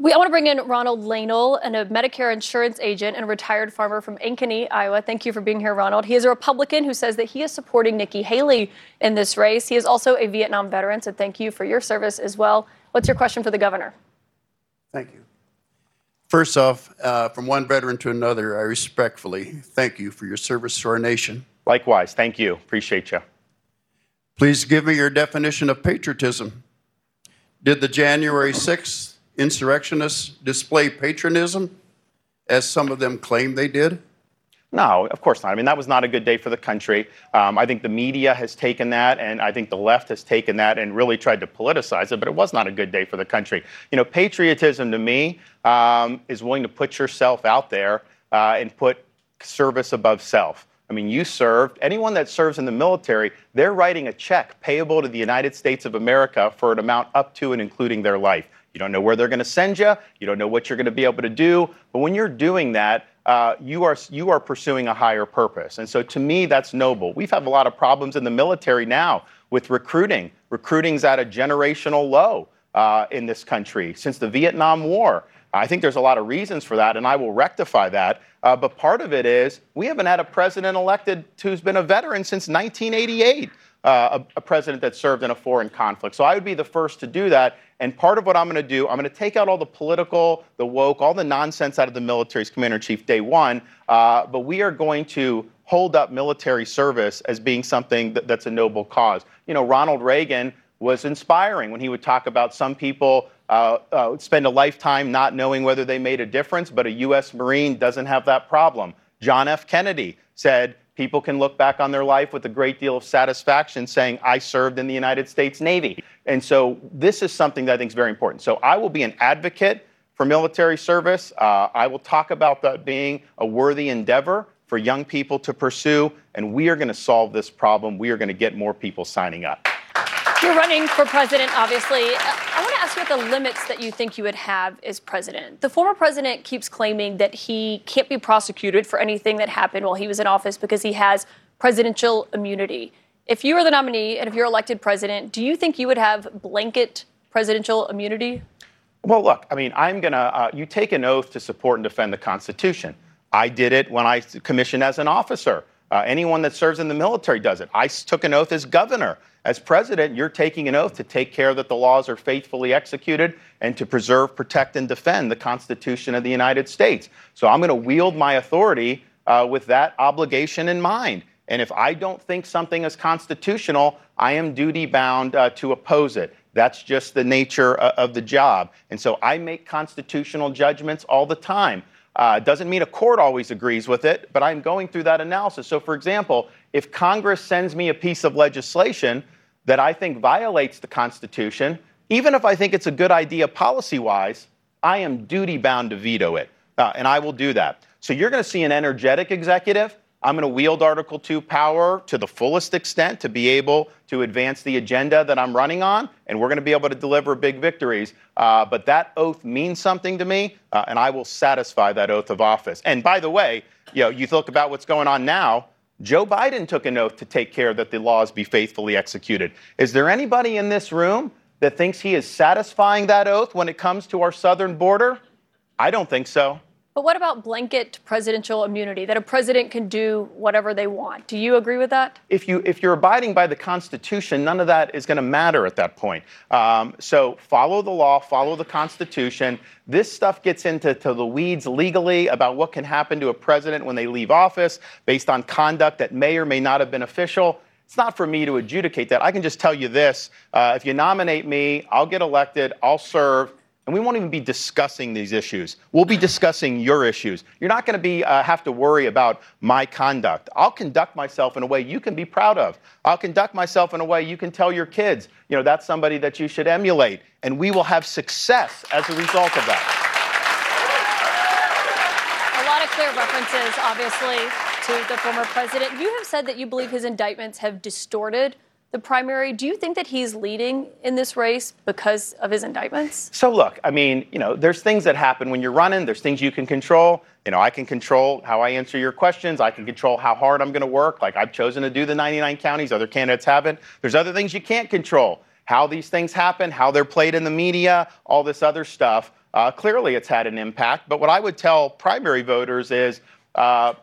We, I want to bring in Ronald Lanel, and a Medicare insurance agent and a retired farmer from Ankeny, Iowa. Thank you for being here, Ronald. He is a Republican who says that he is supporting Nikki Haley in this race. He is also a Vietnam veteran, so thank you for your service as well. What's your question for the governor? Thank you. First off, uh, from one veteran to another, I respectfully thank you for your service to our nation. Likewise, thank you. Appreciate you. Please give me your definition of patriotism. Did the January 6th insurrectionists display patriotism as some of them claim they did? No, of course not. I mean, that was not a good day for the country. Um, I think the media has taken that, and I think the left has taken that and really tried to politicize it, but it was not a good day for the country. You know, patriotism to me um, is willing to put yourself out there uh, and put service above self. I mean, you served. Anyone that serves in the military, they're writing a check payable to the United States of America for an amount up to and including their life. You don't know where they're going to send you. You don't know what you're going to be able to do. But when you're doing that, uh, you are you are pursuing a higher purpose. And so to me, that's noble. We've had a lot of problems in the military now with recruiting. Recruiting's at a generational low uh, in this country since the Vietnam War. I think there's a lot of reasons for that, and I will rectify that. Uh, but part of it is we haven't had a president elected who's been a veteran since 1988 uh, a, a, president that served in a foreign conflict. So I would be the first to do that. And part of what I'm going to do, I'm going to take out all the political, the woke, all the nonsense out of the military's commander in chief day one. Uh, but we are going to hold up military service as being something that, that's a noble cause. You know, Ronald Reagan was inspiring when he would talk about some people uh, uh, spend a lifetime not knowing whether they made a difference, but a U.S. Marine doesn't have that problem. John F. Kennedy said, people can look back on their life with a great deal of satisfaction saying, I served in the United States Navy. And so this is something that I think is very important. So I will be an advocate for military service. Uh, I will talk about that being a worthy endeavor for young people to pursue, and we are going to solve this problem. We are going to get more people signing up. You're running for president, obviously. Ask you about the limits that you think you would have as president. The former president keeps claiming that he can't be prosecuted for anything that happened while he was in office because he has presidential immunity. If you are the nominee and if you're elected president, do you think you would have blanket presidential immunity? Well, look, I mean, I'm going to, uh, you take an oath to support and defend the Constitution. I did it when I commissioned as an officer. Uh, anyone that serves in the military does it. I took an oath as governor. As president, you're taking an oath to take care that the laws are faithfully executed and to preserve, protect, and defend the Constitution of the United States. So I'm going to wield my authority uh, with that obligation in mind. And if I don't think something is constitutional, I am duty bound uh, to oppose it. That's just the nature uh, of the job. And so I make constitutional judgments all the time. Uh, doesn't mean a court always agrees with it, but I'm going through that analysis. So, for example, if Congress sends me a piece of legislation that I think violates the Constitution, even if I think it's a good idea policy wise, I am duty bound to veto it. Uh, and I will do that. So, you're going to see an energetic executive I'm going to wield Article 2 power to the fullest extent to be able to advance the agenda that I'm running on, and we're going to be able to deliver big victories. Uh, but that oath means something to me, uh, and I will satisfy that oath of office. And by the way, you know, you look about what's going on now. Joe Biden took an oath to take care that the laws be faithfully executed. Is there anybody in this room that thinks he is satisfying that oath when it comes to our southern border? I don't think so. But what about blanket presidential immunity that a president can do whatever they want? Do you agree with that? If you if you're abiding by the Constitution, none of that is going to matter at that point. Um, so follow the law, follow the Constitution. This stuff gets into to the weeds legally about what can happen to a president when they leave office based on conduct that may or may not have been official. It's not for me to adjudicate that. I can just tell you this: uh, if you nominate me, I'll get elected, I'll serve and we won't even be discussing these issues. We'll be discussing your issues. You're not going to be uh, have to worry about my conduct. I'll conduct myself in a way you can be proud of. I'll conduct myself in a way you can tell your kids, you know, that's somebody that you should emulate, and we will have success as a result of that. A lot of clear references, obviously, to the former president. You have said that you believe his indictments have distorted the primary. Do you think that he's leading in this race because of his indictments? So, look, I mean, you know, there's things that happen when you're running, there's things you can control. You know, I can control how I answer your questions. I can control how hard I'm going to work. Like I've chosen to do the 99 counties, other candidates haven't. There's other things you can't control. How these things happen, how they're played in the media, all this other stuff. Uh, clearly, it's had an impact. But what I would tell primary voters is uh,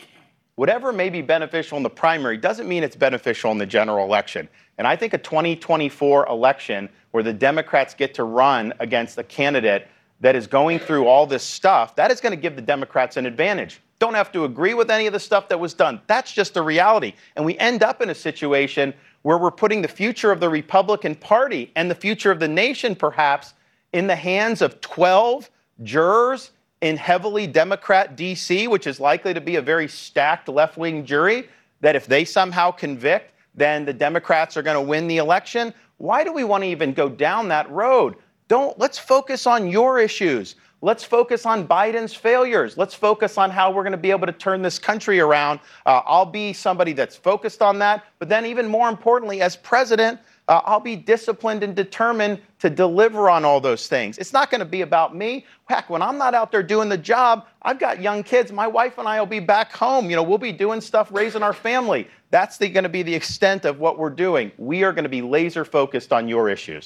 whatever may be beneficial in the primary doesn't mean it's beneficial in the general election. And I think a 2024 election where the Democrats get to run against a candidate that is going through all this stuff, that is going to give the Democrats an advantage. Don't have to agree with any of the stuff that was done. That's just the reality. And we end up in a situation where we're putting the future of the Republican Party and the future of the nation, perhaps, in the hands of 12 jurors in heavily Democrat DC, which is likely to be a very stacked left wing jury, that if they somehow convict, then the Democrats are going to win the election. Why do we want to even go down that road? Don't let's focus on your issues. Let's focus on Biden's failures. Let's focus on how we're going to be able to turn this country around. Uh, I'll be somebody that's focused on that. But then, even more importantly, as president, uh, I'll be disciplined and determined to deliver on all those things. It's not going to be about me. Heck, when I'm not out there doing the job, I've got young kids. My wife and I will be back home. You know, we'll be doing stuff, raising our family. That's going to be the extent of what we're doing. We are going to be laser focused on your issues.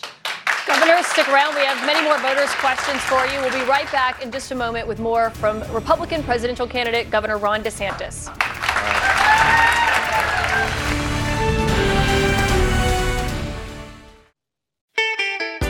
Governor, stick around. We have many more voters' questions for you. We'll be right back in just a moment with more from Republican presidential candidate Governor Ron DeSantis.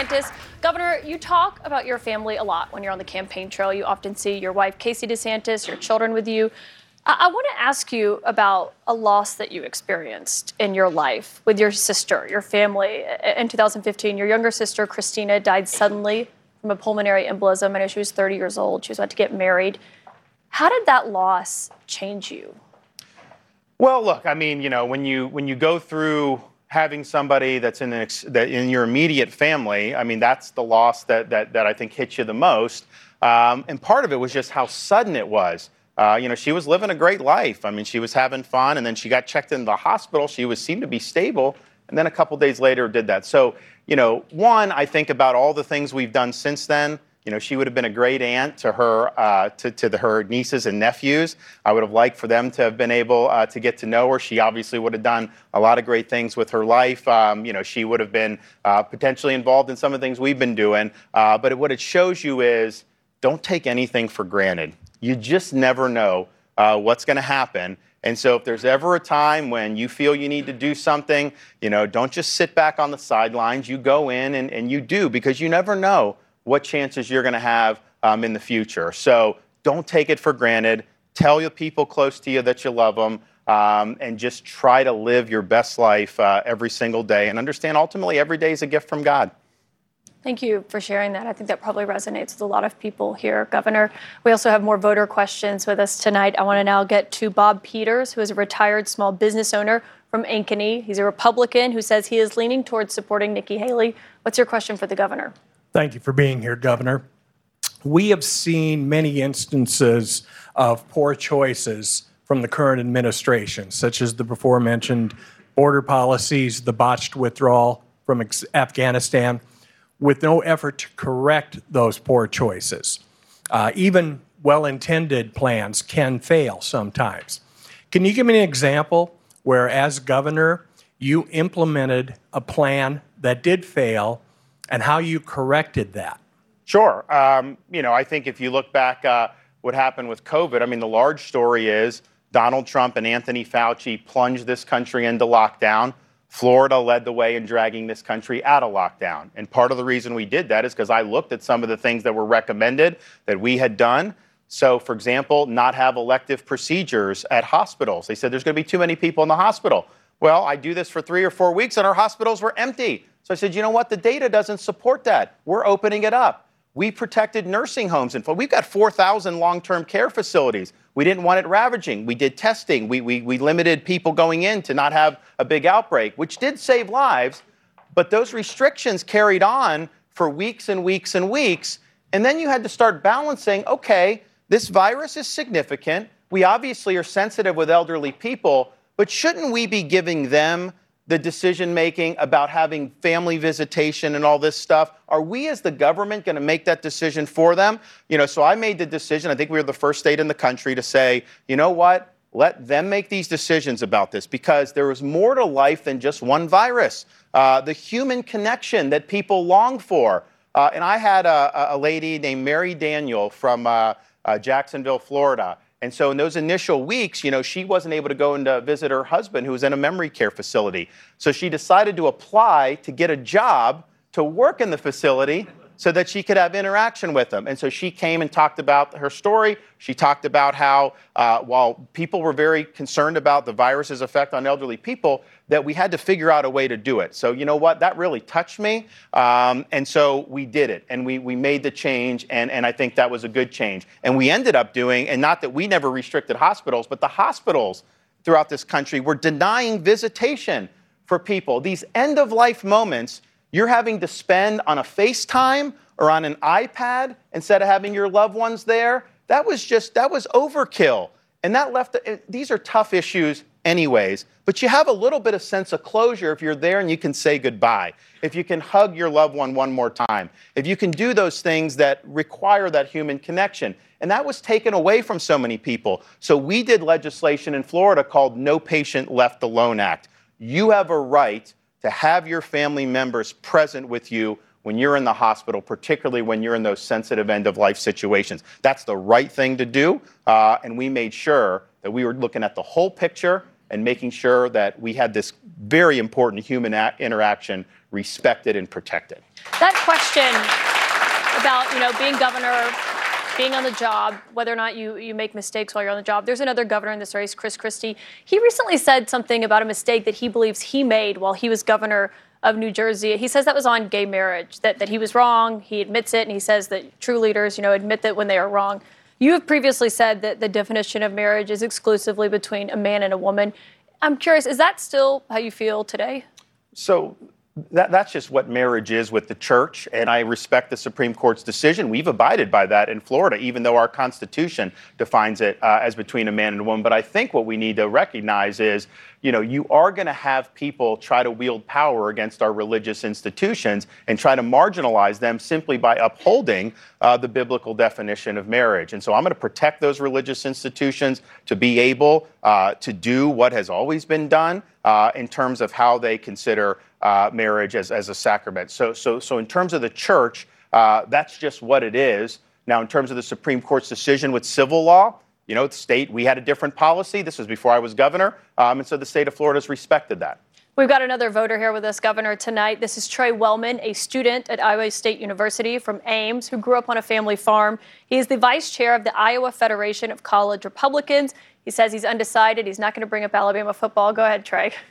DeSantis. Governor, you talk about your family a lot when you're on the campaign trail. You often see your wife, Casey DeSantis, your children with you. I, I want to ask you about a loss that you experienced in your life with your sister, your family. In 2015, your younger sister, Christina, died suddenly from a pulmonary embolism. I know she was 30 years old. She was about to get married. How did that loss change you? Well, look, I mean, you know, when you when you go through having somebody that's in, ex- that in your immediate family, I mean, that's the loss that, that, that I think hits you the most. Um, and part of it was just how sudden it was. Uh, you know, she was living a great life. I mean, she was having fun, and then she got checked into the hospital. She was seemed to be stable, and then a couple days later did that. So, you know, one, I think about all the things we've done since then. You know, she would have been a great aunt to her, uh, to, to the, her nieces and nephews. I would have liked for them to have been able uh, to get to know her. She obviously would have done a lot of great things with her life. Um, you know, she would have been uh, potentially involved in some of the things we've been doing. Uh, but what it shows you is don't take anything for granted. You just never know uh, what's going to happen. And so, if there's ever a time when you feel you need to do something, you know, don't just sit back on the sidelines. You go in and, and you do because you never know what chances you're going to have um, in the future. So don't take it for granted. Tell your people close to you that you love them. Um, and just try to live your best life uh, every single day and understand ultimately every day is a gift from God. Thank you for sharing that. I think that probably resonates with a lot of people here, Governor. We also have more voter questions with us tonight. I want to now get to Bob Peters, who is a retired small business owner from Ankeny. He's a Republican who says he is leaning towards supporting Nikki Haley. What's your question for the governor? Thank you for being here, Governor. We have seen many instances of poor choices from the current administration, such as the before mentioned border policies, the botched withdrawal from Afghanistan with no effort to correct those poor choices. Uh, even well intended plans can fail sometimes. Can you give me an example where, as governor, you implemented a plan that did fail and how you corrected that? Sure. Um, you know, I think if you look back, uh, what happened with COVID, I mean, the large story is Donald Trump and Anthony Fauci plunged this country into lockdown. Florida led the way in dragging this country out of lockdown. And part of the reason we did that is because I looked at some of the things that were recommended that we had done. So, for example, not have elective procedures at hospitals. They said there's going to be too many people in the hospital. Well, I do this for three or four weeks and our hospitals were empty. So I said, you know what? The data doesn't support that. We're opening it up. We protected nursing homes and we've got 4,000 long-term care facilities. We didn't want it ravaging. We did testing. We, we, we limited people going in to not have a big outbreak, which did save lives. But those restrictions carried on for weeks and weeks and weeks. And then you had to start balancing okay, this virus is significant. We obviously are sensitive with elderly people, but shouldn't we be giving them the decision making about having family visitation and all this stuff? Are we as the government going to make that decision for them? You know, so I made the decision. I think we were the first state in the country to say, you know what? Let them make these decisions about this because there is more to life than just one virus. Uh, the human connection that people long for. Uh, and I had a, a, lady named Mary Daniel from uh, uh Jacksonville, Florida and so in those initial weeks, you know, she wasn't able to go and uh, visit her husband who was in a memory care facility. So she decided to apply to get a job to work in the facility so that she could have interaction with them. And so she came and talked about her story. She talked about how, uh, while people were very concerned about the virus's effect on elderly people, that we had to figure out a way to do it. So, you know what? That really touched me. Um, and so we did it and we, we made the change. And, and I think that was a good change. And we ended up doing, and not that we never restricted hospitals, but the hospitals throughout this country were denying visitation for people. These end of life moments you're having to spend on a FaceTime or on an iPad instead of having your loved ones there. That was just, that was overkill. And that left, these are tough issues anyways, but you have a little bit of sense of closure if you're there and you can say goodbye, if you can hug your loved one one more time, if you can do those things that require that human connection. And that was taken away from so many people. So we did legislation in Florida called No Patient Left Alone Act. You have a right to have your family members present with you when you're in the hospital, particularly when you're in those sensitive end of life situations. That's the right thing to do. Uh, and we made sure that we were looking at the whole picture and making sure that we had this very important human a- interaction respected and protected. That question about, you know, being governor being on the job, whether or not you, you make mistakes while you're on the job. There's another governor in this race, Chris Christie. He recently said something about a mistake that he believes he made while he was governor of New Jersey. He says that was on gay marriage, that, that he was wrong. He admits it, and he says that true leaders, you know, admit that when they are wrong. You have previously said that the definition of marriage is exclusively between a man and a woman. I'm curious, is that still how you feel today? So that, that's just what marriage is with the church, and I respect the Supreme Court's decision. We've abided by that in Florida, even though our Constitution defines it uh, as between a man and a woman. But I think what we need to recognize is, you know, you are going to have people try to wield power against our religious institutions and try to marginalize them simply by upholding uh, the biblical definition of marriage. And so I'm going to protect those religious institutions to be able uh, to do what has always been done uh, in terms of how they consider uh, marriage as, as a sacrament. So, so, so in terms of the church, uh, that's just what it is. Now, in terms of the Supreme Court's decision with civil law, you know, the state, we had a different policy. This was before I was governor. Um, and so the state of Florida has respected that. We've got another voter here with us, Governor, tonight. This is Trey Wellman, a student at Iowa State University from Ames, who grew up on a family farm. He is the vice chair of the Iowa Federation of College Republicans. He says he's undecided. He's not going to bring up Alabama football. Go ahead, Trey.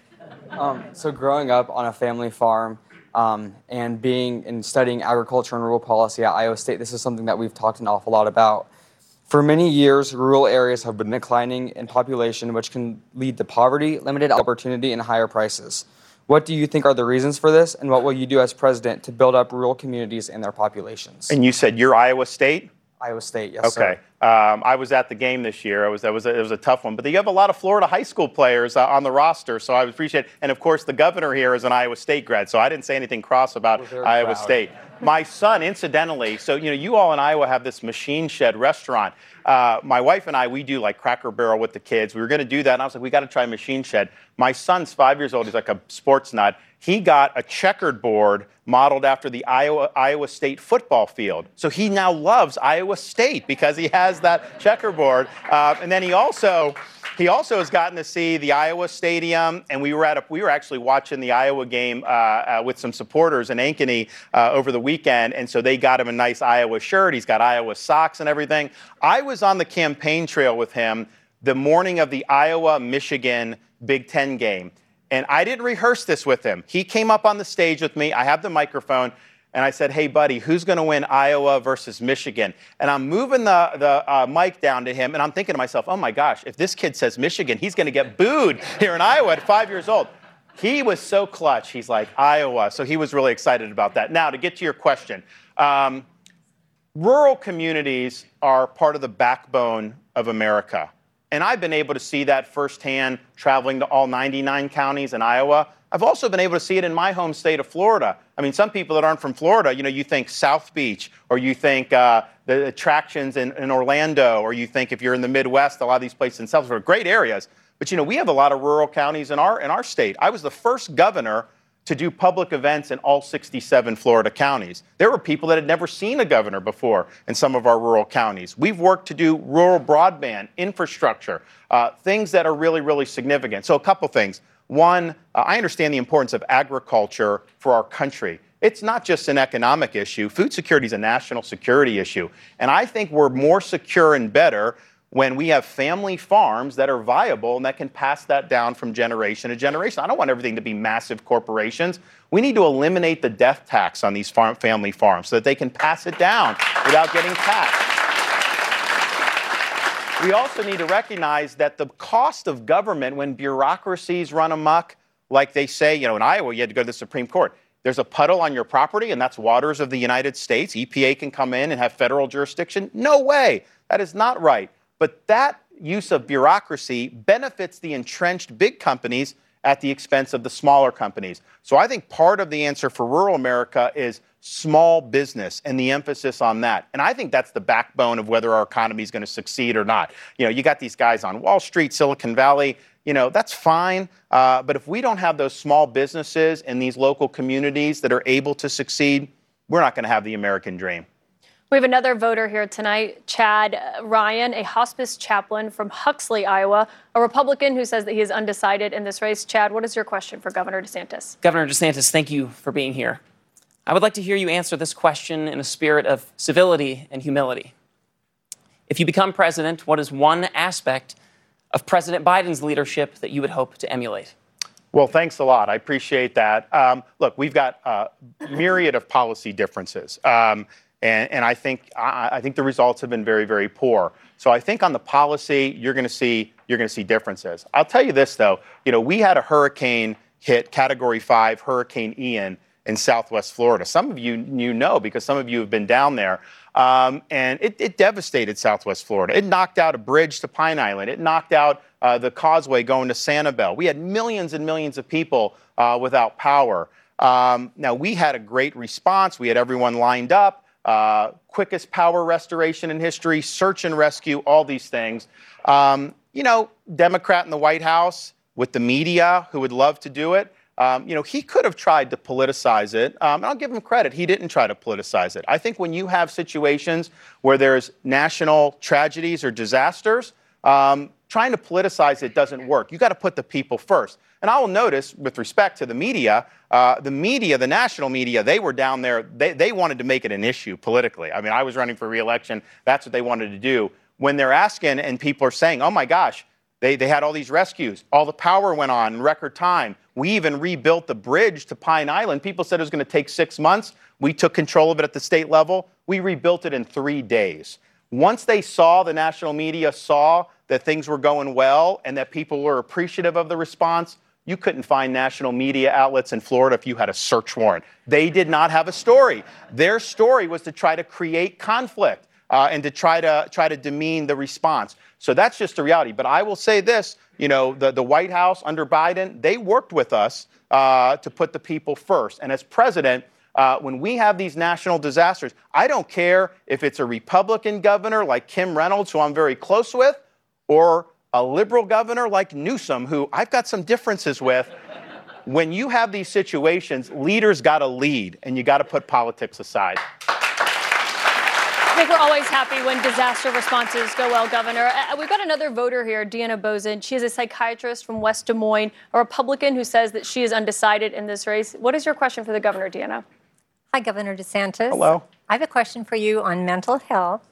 Um, so growing up on a family farm, Um, and being and studying agriculture and rural policy at Iowa State, this is something that we've talked an awful lot about. For many years, rural areas have been declining in population, which can lead to poverty, limited opportunity, and higher prices. What do you think are the reasons for this, and what will you do as president to build up rural communities and their populations? And you said you're Iowa State? Iowa State, yes, sir. Um, I was at the game this year. It was, it, was a, it was a tough one. But you have a lot of Florida high school players uh, on the roster, so I appreciate it. And of course, the governor here is an Iowa State grad, so I didn't say anything cross about Iowa proud. State. My son, incidentally, so you know, you all in Iowa have this machine shed restaurant. Uh, my wife and I, we do like Cracker Barrel with the kids. We were going to do that, and I was like, we got to try Machine Shed. My son's five years old. He's like a sports nut. He got a checkered board modeled after the Iowa, Iowa State football field. So he now loves Iowa State because he has that checkerboard. Uh, and then he also he also has gotten to see the Iowa Stadium, and we were at a, we were actually watching the Iowa game uh, uh, with some supporters in Ankeny uh, over the weekend, and so they got him a nice Iowa shirt. He's got Iowa socks and everything. I was on the campaign trail with him the morning of the Iowa Michigan Big Ten game. And I didn't rehearse this with him. He came up on the stage with me. I have the microphone. And I said, hey, buddy, who's going to win Iowa versus Michigan? And I'm moving the, the uh, mic down to him. And I'm thinking to myself, oh my gosh, if this kid says Michigan, he's going to get booed here in Iowa at five years old. He was so clutch. He's like, Iowa. So he was really excited about that. Now, to get to your question, um, rural communities are part of the backbone of America. And I've been able to see that firsthand traveling to all 99 counties in Iowa. I've also been able to see it in my home state of Florida. I mean, some people that aren't from Florida, you know, you think South Beach, or you think uh, the attractions in, in, Orlando, or you think if you're in the Midwest, a lot of these places Florida, are great areas. But you know, we have a lot of rural counties in our in our state. I was the first governor to do public events in all 67 Florida counties. There were people that had never seen a governor before in some of our rural counties. We've worked to do rural broadband, infrastructure, uh, things that are really, really significant. So, a couple things. One, uh, I understand the importance of agriculture for our country. It's not just an economic issue. Food security is a national security issue. And I think we're more secure and better when we have family farms that are viable and that can pass that down from generation to generation. I don't want everything to be massive corporations. We need to eliminate the death tax on these farm, family farms so that they can pass it down without getting taxed. We also need to recognize that the cost of government when bureaucracies run amok, like they say, you know, in Iowa, you had to go to the Supreme Court. There's a puddle on your property, and that's waters of the United States. EPA can come in and have federal jurisdiction. No way. That is not right. But that use of bureaucracy benefits the entrenched big companies at the expense of the smaller companies. So I think part of the answer for rural America is small business and the emphasis on that. And I think that's the backbone of whether our economy is going to succeed or not. You know, you got these guys on Wall Street, Silicon Valley, you know, that's fine. Uh, but if we don't have those small businesses in these local communities that are able to succeed, we're not going to have the American dream. We have another voter here tonight, Chad Ryan, a hospice chaplain from Huxley, Iowa, a Republican who says that he is undecided in this race. Chad, what is your question for Governor DeSantis? Governor DeSantis, thank you for being here. I would like to hear you answer this question in a spirit of civility and humility. If you become president, what is one aspect of President Biden's leadership that you would hope to emulate? Well, thanks a lot. I appreciate that. Um, look, we've got a myriad of policy differences. Um, and, and I think I, I, think the results have been very, very poor. So I think on the policy, you're going to see you're going to see differences. I'll tell you this though, you know, we had a hurricane hit Category Five, Hurricane Ian in Southwest Florida. Some of you you know because some of you have been down there, um, and it, it, devastated Southwest Florida. It knocked out a bridge to Pine Island. It knocked out uh, the causeway going to Sanibel. We had millions and millions of people uh, without power. Um, now we had a great response. We had everyone lined up uh, quickest power restoration in history, search and rescue, all these things. Um, you know, Democrat in the White House with the media who would love to do it. Um, you know, he could have tried to politicize it. Um, I'll give him credit. He didn't try to politicize it. I think when you have situations where there's national tragedies or disasters, um, trying to politicize it doesn't work. You got to put the people first. And I will notice, with respect to the media, uh, the media, the national media, they were down there. They, they wanted to make it an issue politically. I mean, I was running for reelection. That's what they wanted to do. When they're asking and people are saying, oh my gosh, They, they had all these rescues. All the power went on in record time. We even rebuilt the bridge to Pine Island. People said it was going to take six months. We took control of it at the state level. We rebuilt it in three days. Once they saw, the national media saw that things were going well and that people were appreciative of the response, you couldn't find national media outlets in Florida if you had a search warrant. They did not have a story. Their story was to try to create conflict uh, and to try to try to demean the response. So that's just the reality. But I will say this: you know, the, the White House under Biden, they worked with us uh, to put the people first. And as president, uh, when we have these national disasters, I don't care if it's a Republican governor like Kim Reynolds, who I'm very close with, or a liberal governor like Newsom, who I've got some differences with. when you have these situations, leaders got to lead, and you got to put politics aside. I think we're always happy when disaster responses go well, Governor. Uh, we've got another voter here, Deanna Bozen. She is a psychiatrist from West Des Moines, a Republican who says that she is undecided in this race. What is your question for the governor, Deanna? Hi, Governor DeSantis. Hello. I have a question for you on mental health.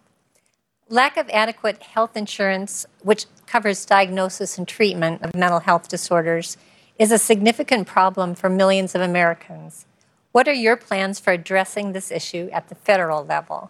Lack of adequate health insurance, which covers diagnosis and treatment of mental health disorders, is a significant problem for millions of Americans. What are your plans for addressing this issue at the federal level?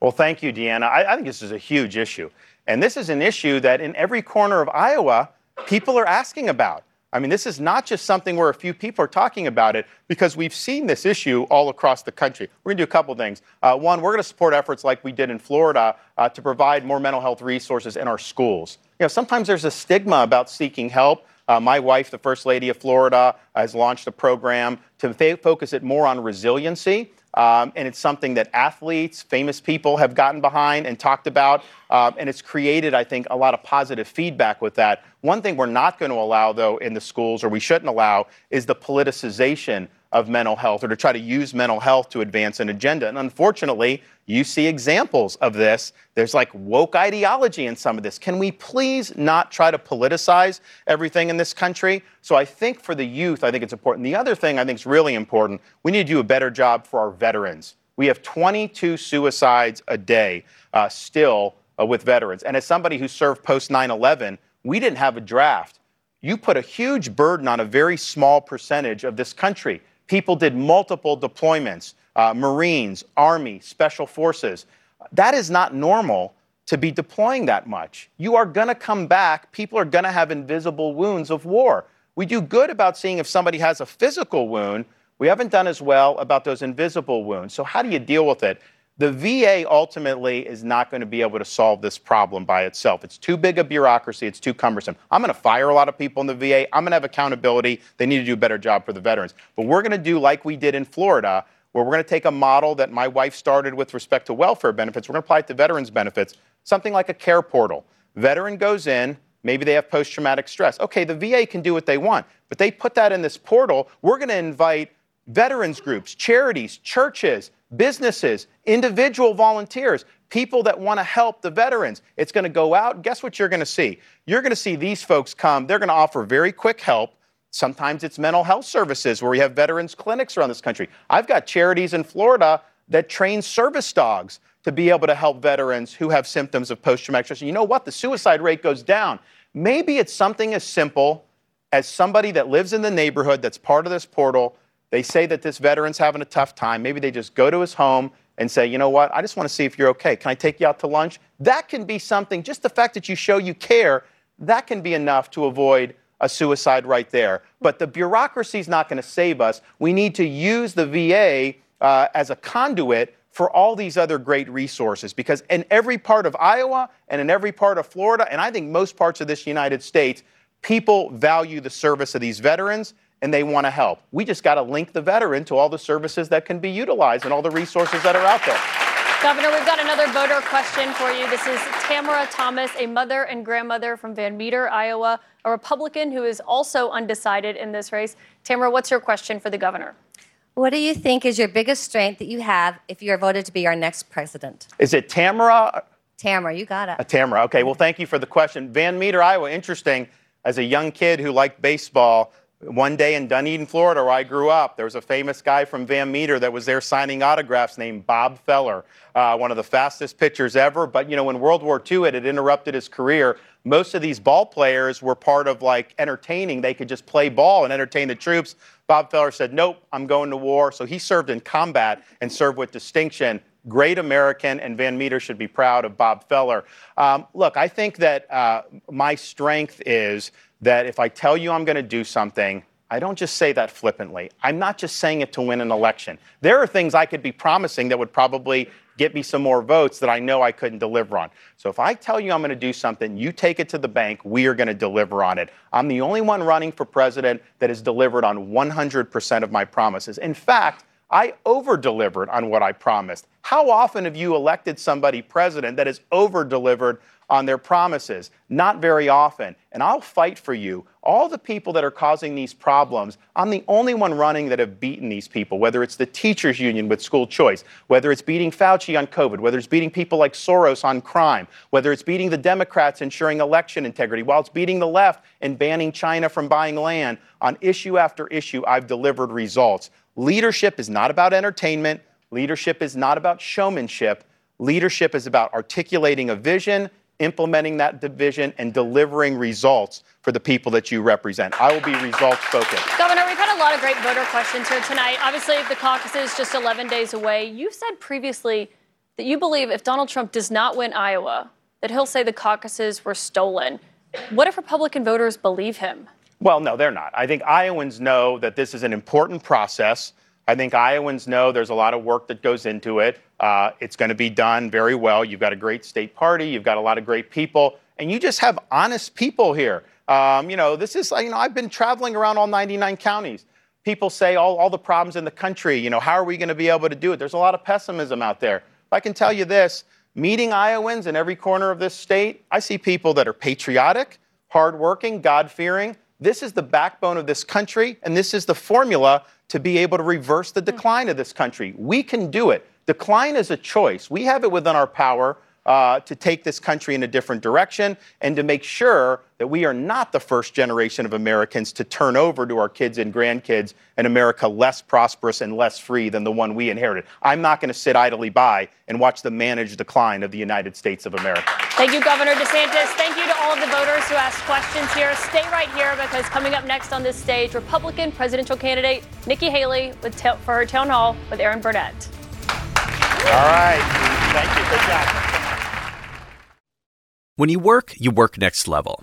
Well, thank you, Deanna. I, I, think this is a huge issue. And this is an issue that in every corner of Iowa, people are asking about. I mean, this is not just something where a few people are talking about it because we've seen this issue all across the country. We're going to do a couple things. Uh, one, we're going to support efforts like we did in Florida uh, to provide more mental health resources in our schools. You know, sometimes there's a stigma about seeking help. Uh, my wife, the First Lady of Florida, has launched a program to focus it more on resiliency. Um, and it's something that athletes, famous people have gotten behind and talked about. Um, and it's created, I think, a lot of positive feedback with that. One thing we're not going to allow, though, in the schools, or we shouldn't allow, is the politicization of mental health or to try to use mental health to advance an agenda. And unfortunately, you see examples of this. There's like woke ideology in some of this. Can we please not try to politicize everything in this country? So I think for the youth, I think it's important. The other thing I think is really important, we need to do a better job for our veterans. We have 22 suicides a day uh, still uh, with veterans. And as somebody who served post 9 11, we didn't have a draft. You put a huge burden on a very small percentage of this country. People did multiple deployments uh, Marines, Army, Special Forces. That is not normal to be deploying that much. You are going to come back. People are going to have invisible wounds of war. We do good about seeing if somebody has a physical wound. We haven't done as well about those invisible wounds. So, how do you deal with it? The VA ultimately is not going to be able to solve this problem by itself. It's too big a bureaucracy, it's too cumbersome. I'm going to fire a lot of people in the VA. I'm going to have accountability. They need to do a better job for the veterans. But we're going to do like we did in Florida, where we're going to take a model that my wife started with respect to welfare benefits. We're going to apply it to veterans benefits, something like a care portal. Veteran goes in, maybe they have post traumatic stress. Okay, the VA can do what they want, but they put that in this portal. We're going to invite veterans groups, charities, churches, businesses, individual volunteers, people that want to help the veterans. It's going to go out. Guess what you're going to see? You're going to see these folks come. They're going to offer very quick help. Sometimes it's mental health services where we have veterans clinics around this country. I've got charities in Florida that train service dogs to be able to help veterans who have symptoms of post traumatic stress. And you know what? The suicide rate goes down. Maybe it's something as simple as somebody that lives in the neighborhood that's part of this portal they say that this veteran's having a tough time. Maybe they just go to his home and say, you know what, I just want to see if you're okay. Can I take you out to lunch? That can be something, just the fact that you show you care, that can be enough to avoid a suicide right there. But the bureaucracy is not going to save us. We need to use the VA uh, as a conduit for all these other great resources because in every part of Iowa and in every part of Florida, and I think most parts of this United States, people value the service of these veterans and they want to help. We just got to link the veteran to all the services that can be utilized and all the resources that are out there. Governor, we've got another voter question for you. This is Tamara Thomas, a mother and grandmother from Van Meter, Iowa, a Republican who is also undecided in this race. Tamara, what's your question for the governor? What do you think is your biggest strength that you have if you are voted to be our next president? Is it Tamara? Tamara, you got it. Uh, Tamara, okay. Well, thank you for the question. Van Meter, Iowa, interesting. As a young kid who liked baseball, One day in Dunedin, Florida, where I grew up, there was a famous guy from Van Meter that was there signing autographs named Bob Feller, uh, one of the fastest pitchers ever. But, you know, when World War II it had interrupted his career, most of these ball players were part of like entertaining. They could just play ball and entertain the troops. Bob Feller said, Nope, I'm going to war. So he served in combat and served with distinction great American, and Van Meter should be proud of Bob Feller. Um, look, I think that uh, my strength is that if I tell you I'm going to do something, I don't just say that flippantly. I'm not just saying it to win an election. There are things I could be promising that would probably get me some more votes that I know I couldn't deliver on. So if I tell you I'm going to do something, you take it to the bank, we are going to deliver on it. I'm the only one running for president that has delivered on 100% of my promises. In fact, I over delivered on what I promised. How often have you elected somebody president that has over delivered on their promises? Not very often. And I'll fight for you. All the people that are causing these problems, I'm the only one running that have beaten these people, whether it's the teachers union with school choice, whether it's beating Fauci on COVID, whether it's beating people like Soros on crime, whether it's beating the Democrats ensuring election integrity, while it's beating the left and banning China from buying land. On issue after issue, I've delivered results. Leadership is not about entertainment. Leadership is not about showmanship. Leadership is about articulating a vision, implementing that vision, and delivering results for the people that you represent. I will be results focused. Governor, we've had a lot of great voter questions here tonight. Obviously, the caucus is just 11 days away. You said previously that you believe if Donald Trump does not win Iowa, that he'll say the caucuses were stolen. What if Republican voters believe him? Well, no, they're not. I think Iowans know that this is an important process. I think Iowans know there's a lot of work that goes into it. Uh, it's going to be done very well. You've got a great state party. You've got a lot of great people, and you just have honest people here. Um, you know, this is, you know, I've been traveling around all 99 counties. People say all, all the problems in the country, you know, how are we going to be able to do it? There's a lot of pessimism out there. But I can tell you this meeting Iowans in every corner of this state, I see people that are patriotic, hardworking, God fearing, this is the backbone of this country, and this is the formula to be able to reverse the decline of this country. We can do it. Decline is a choice. We have it within our power uh, to take this country in a different direction and to make sure that we are not the first generation of Americans to turn over to our kids and grandkids an America less prosperous and less free than the one we inherited. I'm not going to sit idly by and watch the managed decline of the United States of America. Thank you, Governor DeSantis. Thank you to all of the voters who asked questions here. Stay right here because coming up next on this stage, Republican presidential candidate Nikki Haley with t- for her town hall with Erin Burnett. All right. Thank you. Good job. When you work, you work next level.